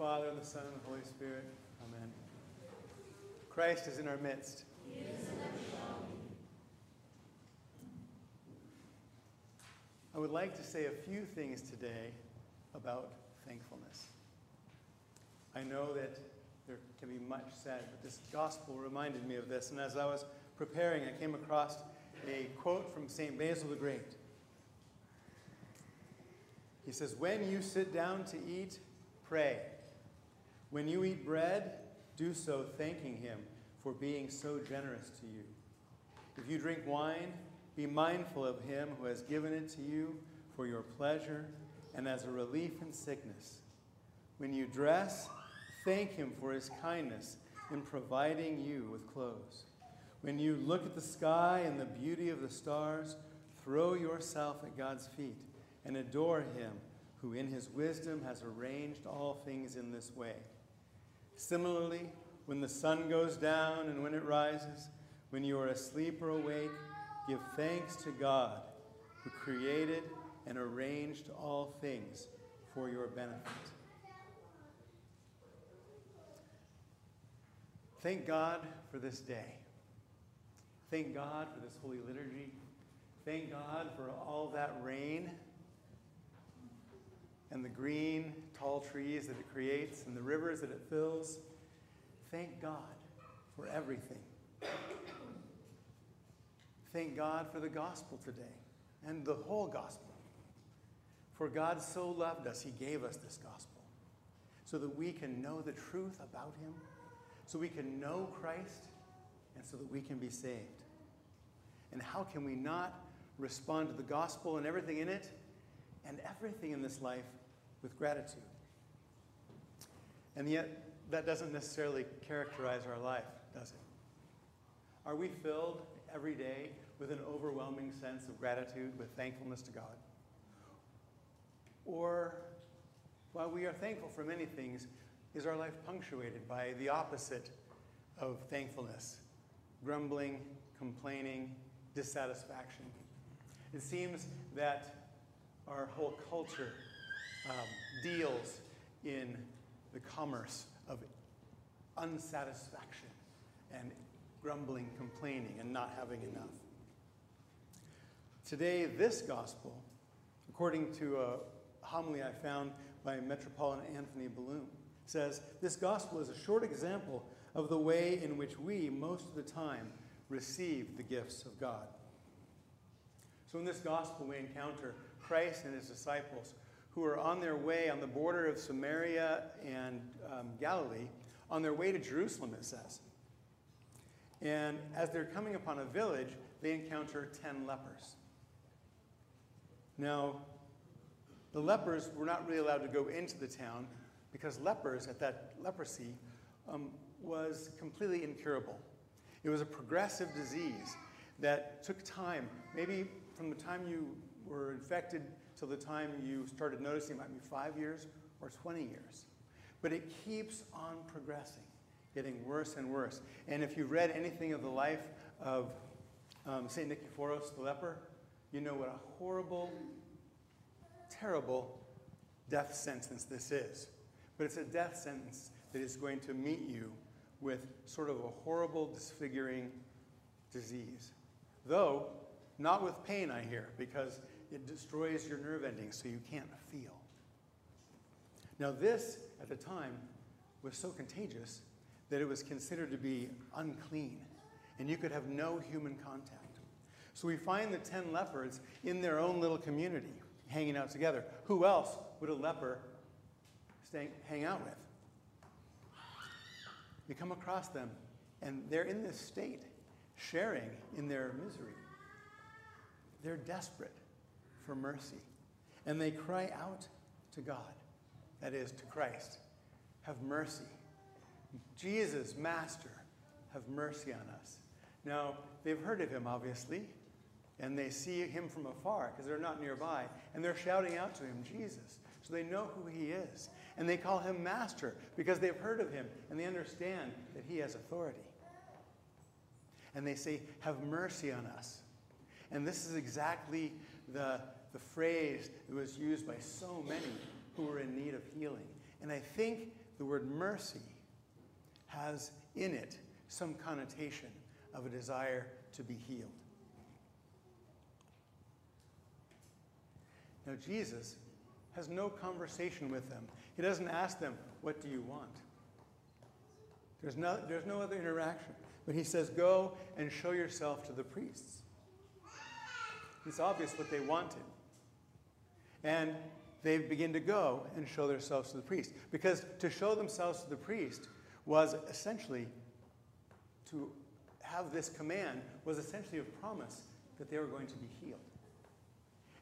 Father, and the Son, and the Holy Spirit. Amen. Christ is in our midst. I would like to say a few things today about thankfulness. I know that there can be much said, but this gospel reminded me of this. And as I was preparing, I came across a quote from St. Basil the Great. He says, When you sit down to eat, pray. When you eat bread, do so thanking Him for being so generous to you. If you drink wine, be mindful of Him who has given it to you for your pleasure and as a relief in sickness. When you dress, thank Him for His kindness in providing you with clothes. When you look at the sky and the beauty of the stars, throw yourself at God's feet and adore Him who in His wisdom has arranged all things in this way. Similarly, when the sun goes down and when it rises, when you are asleep or awake, give thanks to God who created and arranged all things for your benefit. Thank God for this day. Thank God for this holy liturgy. Thank God for all that rain and the green, tall trees that it creates and the rivers that it fills. Thank God for everything. Thank God for the gospel today and the whole gospel. For God so loved us, He gave us this gospel so that we can know the truth about Him, so we can know Christ, and so that we can be saved. And how can we not respond to the gospel and everything in it and everything in this life with gratitude? And yet, that doesn't necessarily characterize our life, does it? Are we filled every day with an overwhelming sense of gratitude, with thankfulness to God? Or, while we are thankful for many things, is our life punctuated by the opposite of thankfulness grumbling, complaining, dissatisfaction? It seems that our whole culture um, deals in the commerce of unsatisfaction and grumbling, complaining, and not having enough. Today, this gospel, according to a homily I found by Metropolitan Anthony Bloom, says this gospel is a short example of the way in which we, most of the time, receive the gifts of God. So, in this gospel, we encounter Christ and his disciples who are on their way on the border of Samaria and um, Galilee, on their way to Jerusalem, it says. And as they're coming upon a village, they encounter 10 lepers. Now, the lepers were not really allowed to go into the town because lepers, at that leprosy, um, was completely incurable. It was a progressive disease that took time, maybe from the time you were infected till the time you started noticing it might be five years or 20 years. But it keeps on progressing, getting worse and worse. And if you've read anything of the life of um, St. Nicephorus the leper, you know what a horrible, terrible death sentence this is. But it's a death sentence that is going to meet you with sort of a horrible, disfiguring disease. Though, not with pain, I hear, because it destroys your nerve endings so you can't feel. Now, this, at the time, was so contagious that it was considered to be unclean, and you could have no human contact. So we find the 10 lepers in their own little community, hanging out together. Who else would a leper stay, hang out with? We come across them, and they're in this state, sharing in their misery. They're desperate for mercy. And they cry out to God, that is, to Christ, have mercy. Jesus, Master, have mercy on us. Now, they've heard of him, obviously, and they see him from afar because they're not nearby, and they're shouting out to him, Jesus. So they know who he is. And they call him Master because they've heard of him and they understand that he has authority. And they say, Have mercy on us. And this is exactly the, the phrase that was used by so many who were in need of healing. And I think the word mercy has in it some connotation of a desire to be healed. Now, Jesus has no conversation with them. He doesn't ask them, What do you want? There's no, there's no other interaction. But he says, Go and show yourself to the priests. It's obvious what they wanted. And they begin to go and show themselves to the priest. Because to show themselves to the priest was essentially to have this command, was essentially a promise that they were going to be healed.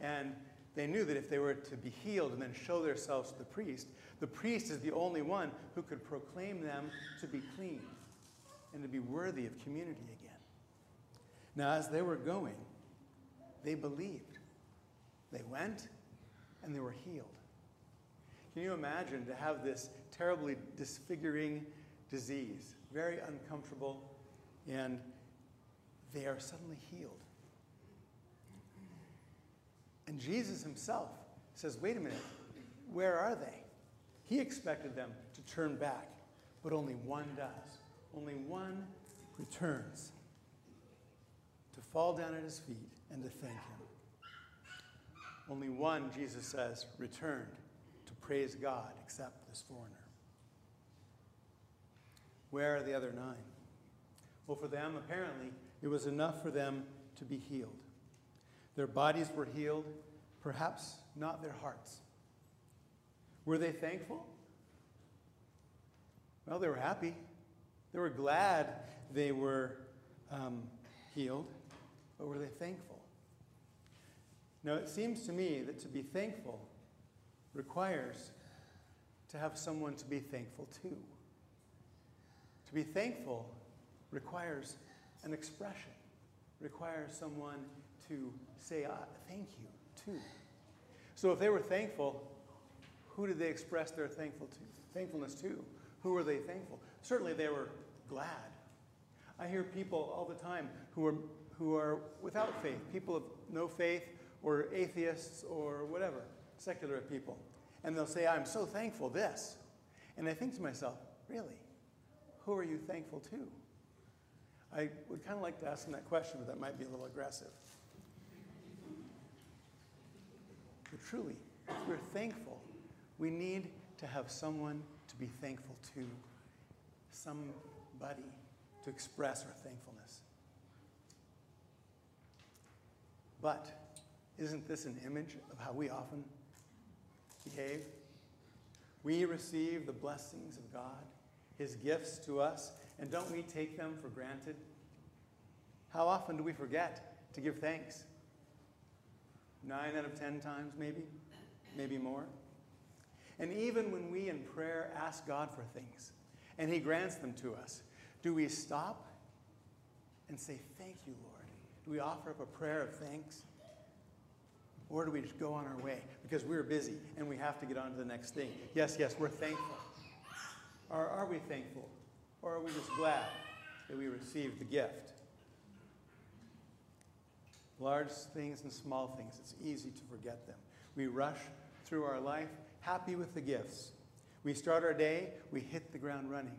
And they knew that if they were to be healed and then show themselves to the priest, the priest is the only one who could proclaim them to be clean and to be worthy of community again. Now, as they were going, they believed. They went and they were healed. Can you imagine to have this terribly disfiguring disease, very uncomfortable, and they are suddenly healed? And Jesus himself says, wait a minute, where are they? He expected them to turn back, but only one does. Only one returns to fall down at his feet and to thank him. Only one, Jesus says, returned to praise God except this foreigner. Where are the other nine? Well, for them, apparently, it was enough for them to be healed. Their bodies were healed, perhaps not their hearts. Were they thankful? Well, they were happy. They were glad they were um, healed, but were they thankful? Now, it seems to me that to be thankful requires to have someone to be thankful to. To be thankful requires an expression, requires someone to say, ah, thank you, too. So if they were thankful, who did they express their thankful to, thankfulness to? Who were they thankful? Certainly they were glad. I hear people all the time who are, who are without faith, people of no faith or atheists or whatever, secular people. And they'll say, I'm so thankful this. And I think to myself, really? Who are you thankful to? I would kind of like to ask them that question, but that might be a little aggressive. But truly, if we're thankful, we need to have someone to be thankful to, somebody to express our thankfulness. But isn't this an image of how we often behave? We receive the blessings of God, His gifts to us, and don't we take them for granted? How often do we forget to give thanks? Nine out of ten times, maybe, maybe more. And even when we in prayer ask God for things and He grants them to us, do we stop and say, Thank you, Lord? Do we offer up a prayer of thanks? Or do we just go on our way because we're busy and we have to get on to the next thing? Yes, yes, we're thankful. Or are we thankful? Or are we just glad that we received the gift? Large things and small things, it's easy to forget them. We rush through our life happy with the gifts. We start our day, we hit the ground running.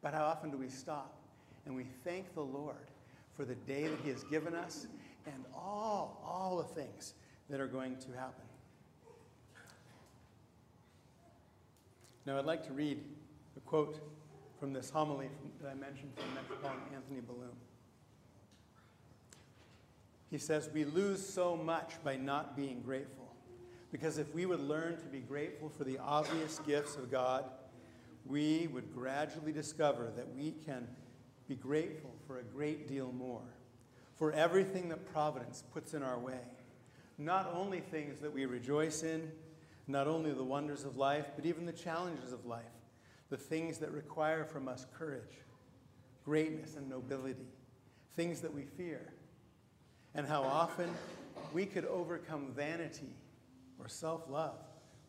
But how often do we stop and we thank the Lord for the day that He has given us and all, all the things that are going to happen? Now, I'd like to read a quote from this homily that I mentioned from Metropolitan Anthony Bloom. He says, We lose so much by not being grateful. Because if we would learn to be grateful for the obvious gifts of God, we would gradually discover that we can be grateful for a great deal more, for everything that Providence puts in our way. Not only things that we rejoice in, not only the wonders of life, but even the challenges of life, the things that require from us courage, greatness, and nobility, things that we fear, and how often we could overcome vanity or self love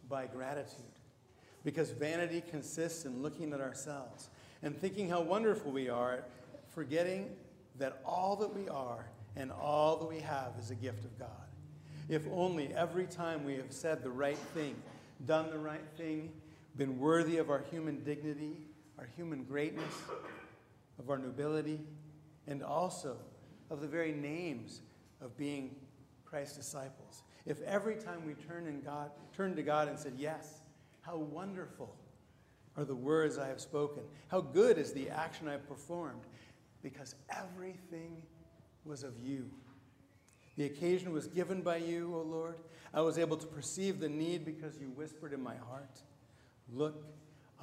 by gratitude. Because vanity consists in looking at ourselves and thinking how wonderful we are, forgetting that all that we are and all that we have is a gift of God. If only every time we have said the right thing, done the right thing, been worthy of our human dignity, our human greatness, of our nobility, and also of the very names of being Christ's disciples. If every time we turn in God, turned to God and said, Yes, how wonderful are the words I have spoken, how good is the action I have performed, because everything was of you. The occasion was given by you, O Lord. I was able to perceive the need because you whispered in my heart. Look,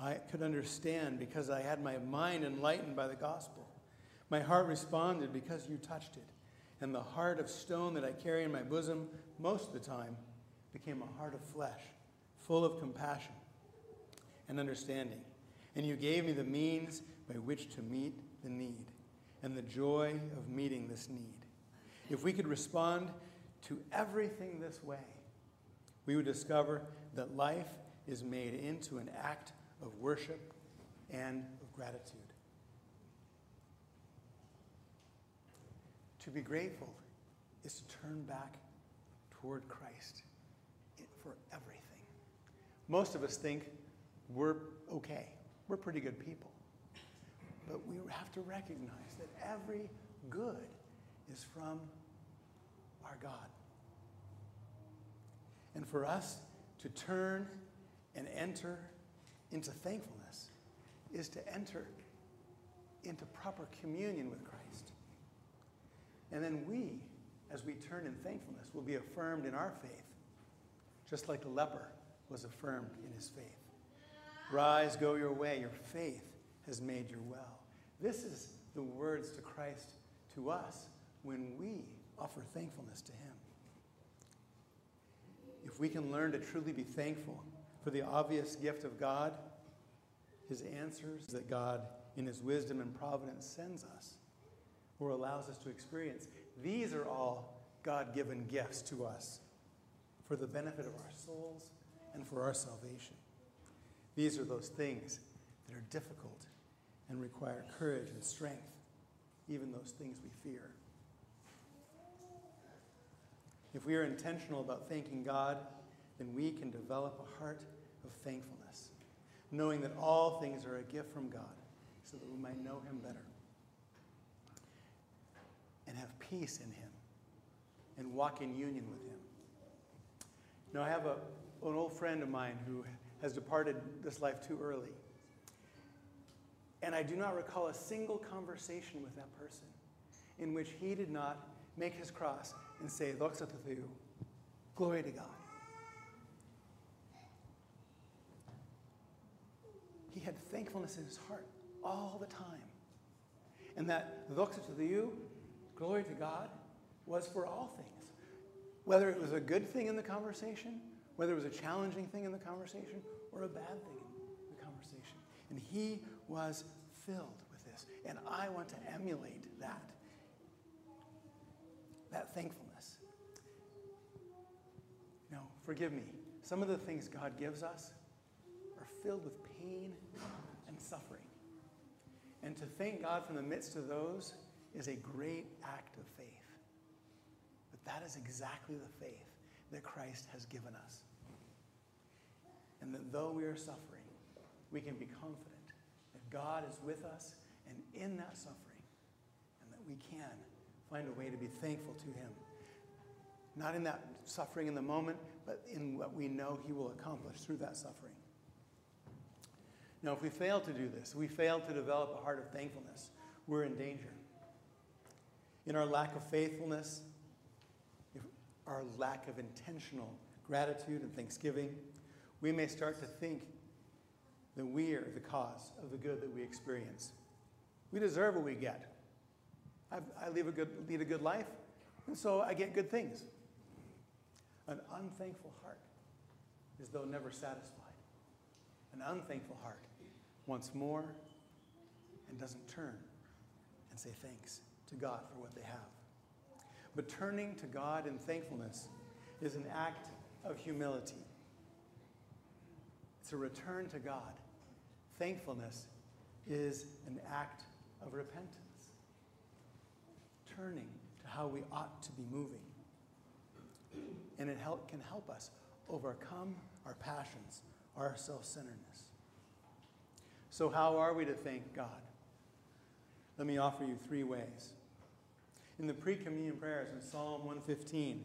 I could understand because I had my mind enlightened by the gospel. My heart responded because you touched it. And the heart of stone that I carry in my bosom most of the time became a heart of flesh, full of compassion and understanding. And you gave me the means by which to meet the need and the joy of meeting this need. If we could respond to everything this way, we would discover that life is made into an act of worship and of gratitude. To be grateful is to turn back toward Christ for everything. Most of us think we're okay, we're pretty good people. But we have to recognize that every good is from our God. And for us to turn and enter into thankfulness is to enter into proper communion with Christ. And then we, as we turn in thankfulness, will be affirmed in our faith, just like the leper was affirmed in his faith. Rise, go your way, your faith has made you well. This is the words to Christ to us when we offer thankfulness to Him. If we can learn to truly be thankful for the obvious gift of God, His answers that God, in His wisdom and providence, sends us or allows us to experience, these are all God given gifts to us for the benefit of our souls and for our salvation. These are those things that are difficult and require courage and strength, even those things we fear. If we are intentional about thanking God, then we can develop a heart of thankfulness, knowing that all things are a gift from God so that we might know Him better and have peace in Him and walk in union with Him. Now, I have a, an old friend of mine who has departed this life too early. And I do not recall a single conversation with that person in which he did not make his cross and say, Doxa teu, glory to God. He had thankfulness in his heart all the time. And that Doxa teu, glory to God, was for all things. Whether it was a good thing in the conversation, whether it was a challenging thing in the conversation, or a bad thing in the conversation. And he was filled with this. And I want to emulate that. That thankfulness. Forgive me. Some of the things God gives us are filled with pain and suffering. And to thank God from the midst of those is a great act of faith. But that is exactly the faith that Christ has given us. And that though we are suffering, we can be confident that God is with us and in that suffering, and that we can find a way to be thankful to Him. Not in that suffering in the moment, but in what we know He will accomplish through that suffering. Now, if we fail to do this, we fail to develop a heart of thankfulness, we're in danger. In our lack of faithfulness, our lack of intentional gratitude and thanksgiving, we may start to think that we are the cause of the good that we experience. We deserve what we get. I, I live a good, lead a good life, and so I get good things. An unthankful heart is though never satisfied. An unthankful heart wants more and doesn't turn and say thanks to God for what they have. But turning to God in thankfulness is an act of humility. It's a return to God. Thankfulness is an act of repentance turning to how we ought to be moving. And it help, can help us overcome our passions, our self centeredness. So, how are we to thank God? Let me offer you three ways. In the pre communion prayers in Psalm 115,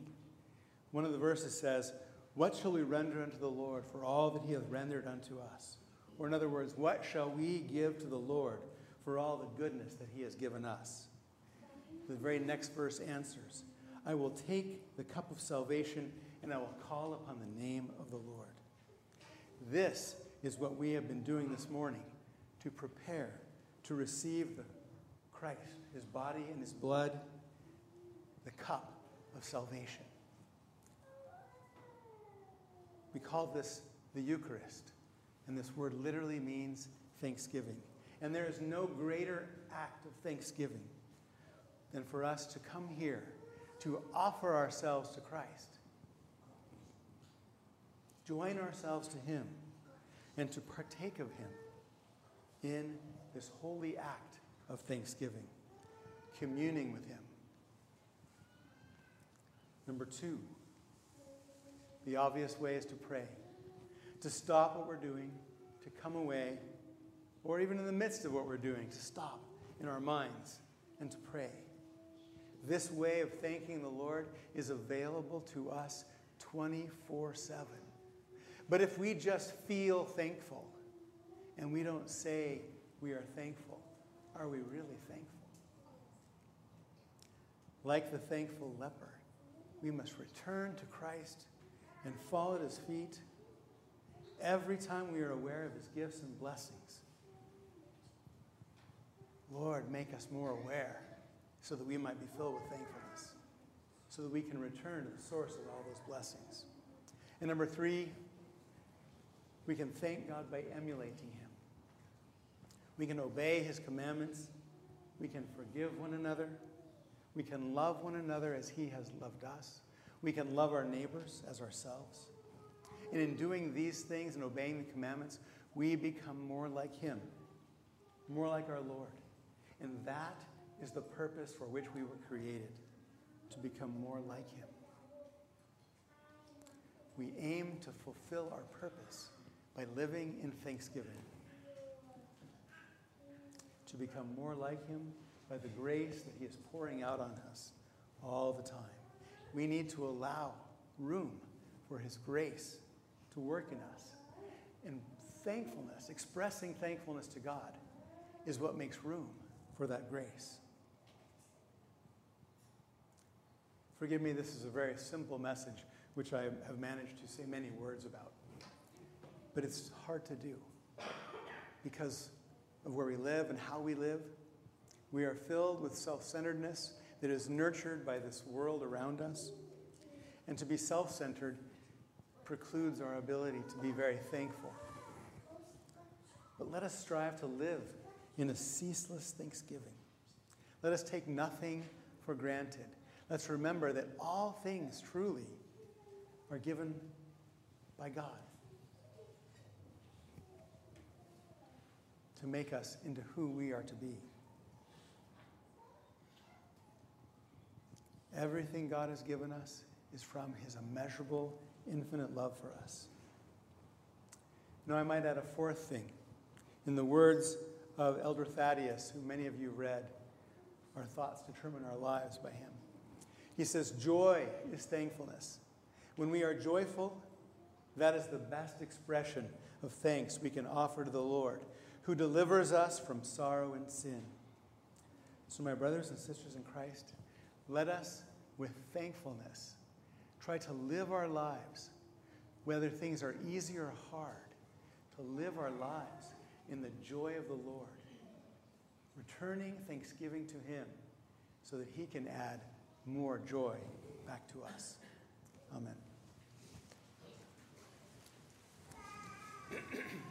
one of the verses says, What shall we render unto the Lord for all that he hath rendered unto us? Or, in other words, what shall we give to the Lord for all the goodness that he has given us? The very next verse answers, I will take the cup of salvation and I will call upon the name of the Lord. This is what we have been doing this morning to prepare to receive the Christ, his body and his blood, the cup of salvation. We call this the Eucharist, and this word literally means thanksgiving. And there is no greater act of thanksgiving than for us to come here to offer ourselves to Christ, join ourselves to Him, and to partake of Him in this holy act of thanksgiving, communing with Him. Number two, the obvious way is to pray, to stop what we're doing, to come away, or even in the midst of what we're doing, to stop in our minds and to pray. This way of thanking the Lord is available to us 24 7. But if we just feel thankful and we don't say we are thankful, are we really thankful? Like the thankful leper, we must return to Christ and fall at his feet every time we are aware of his gifts and blessings. Lord, make us more aware so that we might be filled with thankfulness, so that we can return to the source of all those blessings. And number three, we can thank God by emulating Him. We can obey His commandments. We can forgive one another. We can love one another as He has loved us. We can love our neighbors as ourselves. And in doing these things and obeying the commandments, we become more like Him, more like our Lord. And that is the purpose for which we were created to become more like Him. We aim to fulfill our purpose by living in thanksgiving, to become more like Him by the grace that He is pouring out on us all the time. We need to allow room for His grace to work in us. And thankfulness, expressing thankfulness to God, is what makes room for that grace. Forgive me, this is a very simple message, which I have managed to say many words about. But it's hard to do because of where we live and how we live. We are filled with self centeredness that is nurtured by this world around us. And to be self centered precludes our ability to be very thankful. But let us strive to live in a ceaseless thanksgiving. Let us take nothing for granted. Let's remember that all things truly are given by God to make us into who we are to be. Everything God has given us is from his immeasurable, infinite love for us. Now, I might add a fourth thing. In the words of Elder Thaddeus, who many of you read, our thoughts determine our lives by him. He says, Joy is thankfulness. When we are joyful, that is the best expression of thanks we can offer to the Lord, who delivers us from sorrow and sin. So, my brothers and sisters in Christ, let us, with thankfulness, try to live our lives, whether things are easy or hard, to live our lives in the joy of the Lord, returning thanksgiving to Him so that He can add more joy back to us. Amen.